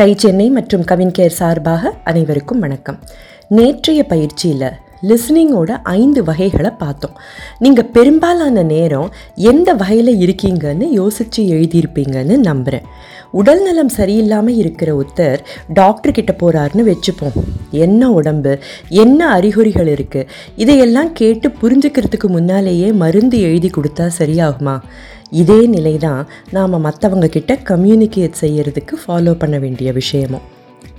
Tie Chennai மற்றும் Kavin care சார்பாக அனைவருக்கும் வணக்கம். நேற்றைய பயிற்சியில் லிஸ்னிங்கோட ஐந்து வகைகளை பார்த்தோம். நீங்கள் பெரும்பாலான நேரம் எந்த வகையில் இருக்கீங்கன்னு யோசித்து எழுதியிருப்பீங்கன்னு நம்புகிறேன் உடல் நலம் சரியில்லாமல் இருக்கிற ஒருத்தர் டாக்டர்கிட்ட போகிறாருன்னு வச்சுப்போம். என்ன உடம்பு என்ன அறிகுறிகள் இருக்குது இதையெல்லாம் கேட்டு புரிஞ்சுக்கிறதுக்கு முன்னாலேயே மருந்து எழுதி கொடுத்தா சரியாகுமா? இதே நிலை தான் நாம் மற்றவங்க கிட்ட கம்யூனிகேட் செய்யறதுக்கு ஃபாலோ பண்ண வேண்டிய விஷயமும்.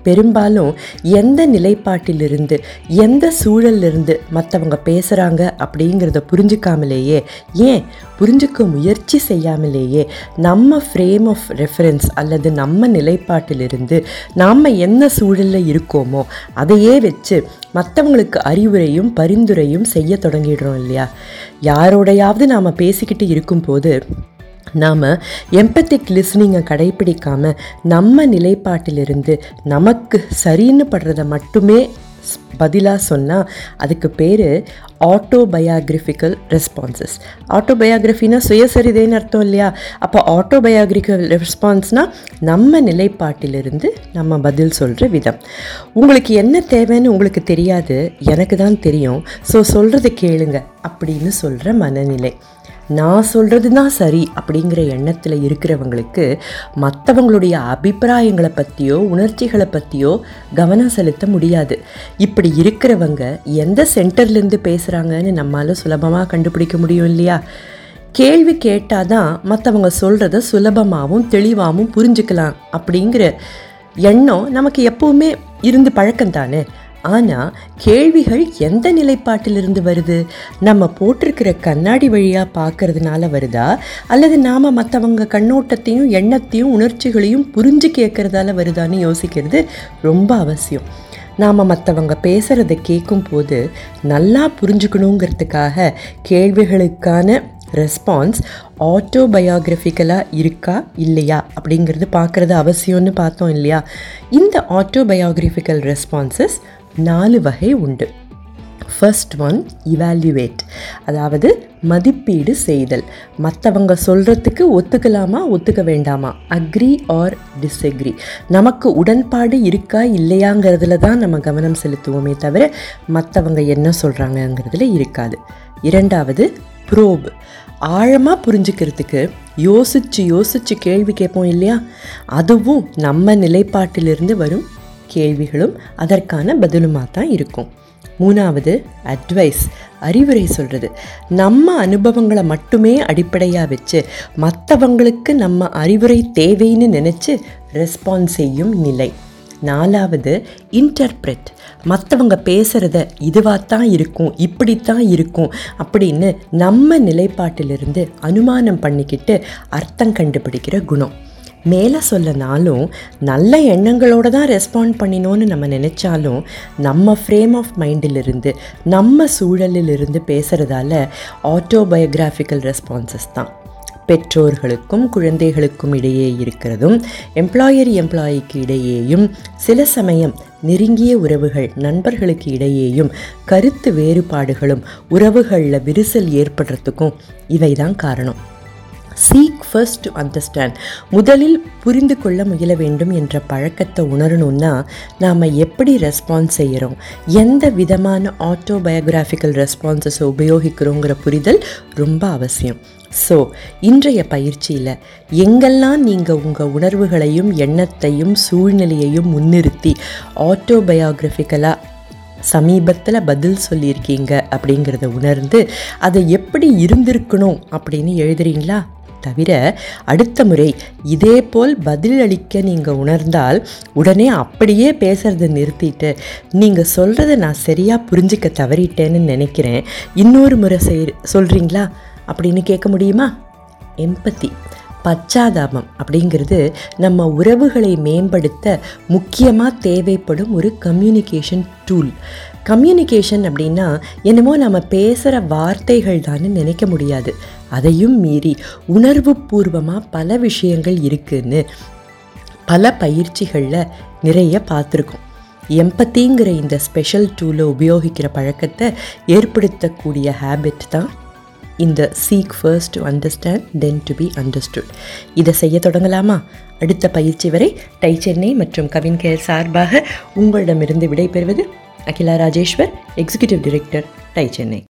பெரும்பாலும் எந்த நிலைப்பாட்டிலிருந்து எந்த சூழலிருந்து மற்றவங்க பேசுகிறாங்க அப்படிங்கிறத புரிஞ்சுக்காமலேயே ஏன் புரிஞ்சுக்க முயற்சி செய்யாமலேயே நம்ம ஃப்ரேம் ஆஃப் ரெஃபரன்ஸ் அல்லது நம்ம நிலைப்பாட்டிலிருந்து நாம் என்ன சூழலில் இருக்கோமோ அதையே வச்சு மற்றவங்களுக்கு அறிவுரையும் பரிந்துரையும் செய்ய தொடங்கிடுறோம் இல்லையா? யாரோடையாவது நாம் பேசிக்கிட்டு இருக்கும்போது நாம் எம்பத்திக் லிஸ்னிங்கை கடைப்பிடிக்காமல் நம்ம நிலைப்பாட்டிலிருந்து நமக்கு சரின்னு படுறத மட்டுமே பதிலாக சொன்னால் அதுக்கு பேர் ஆட்டோபயோகிராஃபிக்கல் ரெஸ்பான்சஸ் ஆட்டோபயோகிராஃபினா சுயசரிதைன்னு அர்த்தம் இல்லையா? அப்போ ஆட்டோபயோக்ரிக்கல் ரெஸ்பான்ஸ்னால் நம்ம நிலைப்பாட்டிலிருந்து நம்ம பதில் சொல்கிற விதம். உங்களுக்கு என்ன தேவைன்னு உங்களுக்கு தெரியாது எனக்கு தான் தெரியும். ஸோ சொல்கிறது கேளுங்க அப்படின்னு சொல்கிற மனநிலை. நான் சொல்கிறது தான் சரி அப்படிங்கிற எண்ணத்தில் இருக்கிறவங்களுக்கு மற்றவங்களுடைய அபிப்பிராயங்களை பற்றியோ உணர்ச்சிகளை பற்றியோ கவனம் செலுத்த முடியாது. இப்படி இருக்கிறவங்க எந்த சென்டர்லேருந்து பேசுகிறாங்கன்னு நம்மளால் சுலபமாக கண்டுபிடிக்க முடியும் இல்லையா? கேள்வி கேட்டால் தான் மற்றவங்க சொல்கிறத சுலபமாகவும் தெளிவாகவும் புரிஞ்சுக்கலாம் அப்படிங்கிற எண்ணம் நமக்கு எப்போவுமே இருந்து பழக்கம் தானே ஆனால் கேள்விகள் எந்த நிலைப்பாட்டிலிருந்து வருது? நம்ம போட்டிருக்கிற கண்ணாடி வழியாக பார்க்கறதுனால வருதா? அல்லது நாம் மற்றவங்க கண்ணோட்டத்தையும் எண்ணத்தையும் உணர்ச்சிகளையும் புரிஞ்சு கேட்குறதால வருதான்னு யோசிக்கிறது ரொம்ப அவசியம். நாம் மற்றவங்க பேசுகிறத கேட்கும்போது நல்லா புரிஞ்சுக்கணுங்கிறதுக்காக கேள்விகளுக்கான ரெஸ்பான்ஸ் ஆட்டோபயோகிராஃபிக்கலாக இருக்கா இல்லையா? அப்படிங்கிறது பார்க்குறது அவசியம்னு பார்த்தோம் இல்லையா? இந்த ஆட்டோபயோகிராஃபிக்கல் ரெஸ்பான்சஸ் நாலு வகை உண்டு. ஃபர்ஸ்ட் ஒன் இவால்யூவேட் அதாவது மதிப்பீடு செய்தல். மற்றவங்க சொல்கிறதுக்கு ஒத்துக்கலாமா ஒத்துக்க வேண்டாமா? அக்ரி ஆர் டிஸ்அக்ரி நமக்கு உடன்பாடு இருக்கா இல்லையாங்கிறதுல தான் நம்ம கவனம் செலுத்துவோமே தவிர மற்றவங்க என்ன சொல்கிறாங்கங்கிறதுல இருக்காது. இரண்டாவது ப்ரோப் ஆழமாக புரிஞ்சுக்கிறதுக்கு யோசித்து யோசித்து கேள்வி கேட்போம் இல்லையா? அதுவும் நம்ம நிலைப்பாட்டிலிருந்து வரும் கேள்விகளும் அதற்கான பதிலுமாக தான் இருக்கும். மூணாவது அட்வைஸ் அறிவுரை சொல்கிறது நம்ம அனுபவங்களை மட்டுமே அடிப்படையாக வச்சு மற்றவங்களுக்கு நம்ம அறிவுரை தேவைன்னு நினச்சி ரெஸ்பான்ஸ் செய்யும் நிலை. நாலாவது இன்டர்பிரெட் மற்றவங்க பேசுகிறத இதுவாக தான் இருக்கும் இப்படித்தான் இருக்கும் அப்படின்னு நம்ம நிலைப்பாட்டிலிருந்து அனுமானம் பண்ணிக்கிட்டு அர்த்தம் கண்டுபிடிக்கிற குணம். மேலே சொல்லனாலும் நல்ல எண்ணங்களோடு தான் ரெஸ்பாண்ட் பண்ணினோன்னு நம்ம நினச்சாலும் நம்ம ஃப்ரேம் ஆஃப் மைண்டிலிருந்து நம்ம சூழலிலிருந்து பேசுகிறதால ஆட்டோபயோகிராஃபிக்கல் ரெஸ்பான்சஸ் தான். பெற்றோர்களுக்கும் குழந்தைகளுக்கும் இடையே இருக்கிறதும் எம்ப்ளாயர் எம்ப்ளாயிக்கு இடையேயும் சில சமயம் நெருங்கிய உறவுகள் நண்பர்களுக்கு இடையேயும் கருத்து வேறுபாடுகளும் உறவுகளில் விரிசல் ஏற்படுறதுக்கும் இவை தான் காரணம். சீக் ஃபர்ஸ்ட் டு அண்டர்ஸ்டாண்ட் முதலில் புரிந்து கொள்ள முயல வேண்டும் என்ற பழக்கத்தை உணரணும்னா நாம் எப்படி ரெஸ்பான்ஸ் செய்கிறோம் எந்த விதமான ஆட்டோபயோகிராஃபிக்கல் ரெஸ்பான்சஸை உபயோகிக்கிறோங்கிற புரிதல் ரொம்ப அவசியம். ஸோ இன்றைய பயிற்சியில் எங்கெல்லாம் நீங்கள் உங்கள் உணர்வுகளையும் எண்ணத்தையும் சூழ்நிலையையும் முன்னிறுத்தி ஆட்டோபயோகிராஃபிக்கலாக சமீபத்தில் பதில் சொல்லியிருக்கீங்க அப்படிங்கிறத உணர்ந்து அதை எப்படி இருந்திருக்கணும் அப்படின்னு எழுதுறீங்களா? தவிர அடுத்த முறை இதே போல் பதிலளிக்க நீங்கள் உணர்ந்தால் உடனே அப்படியே பேசுகிறத நிறுத்திட்டு நீங்கள் சொல்கிறத நான் சரியாக புரிஞ்சிக்க தவறிட்டேன்னு நினைக்கிறேன். இன்னொரு முறை செய் சொல்கிறீங்களா அப்படின்னு கேட்க முடியுமா? எம்பத்தி. பச்சாதாபம் அப்படிங்கிறது நம்ம உறவுகளை மேம்படுத்த முக்கியமாக தேவைப்படும் ஒரு கம்யூனிகேஷன் டூல் கம்யூனிகேஷன் அப்படின்னா என்னமோ நம்ம பேசுகிற வார்த்தைகள் தான் நினைக்க முடியாது. அதையும் மீறி உணர்வு பூர்வமாக பல விஷயங்கள் இருக்குன்னு பல பயிற்சிகளில் நிறைய பார்த்துருக்கோம். எம்பத்திங்கிற இந்த ஸ்பெஷல் டூலை உபயோகிக்கிற பழக்கத்தை ஏற்படுத்தக்கூடிய ஹேபிட் தான் இந்த seek first to understand then to be understood இதை செய்ய தொடங்கலாமா? அடுத்த பயிற்சி வரை டை சென்னை மற்றும் கவின் கேர் சார்பாக உங்களிடமிருந்து விடைபெறுவது Akhila Rajeshwar executive director TiE Chennai.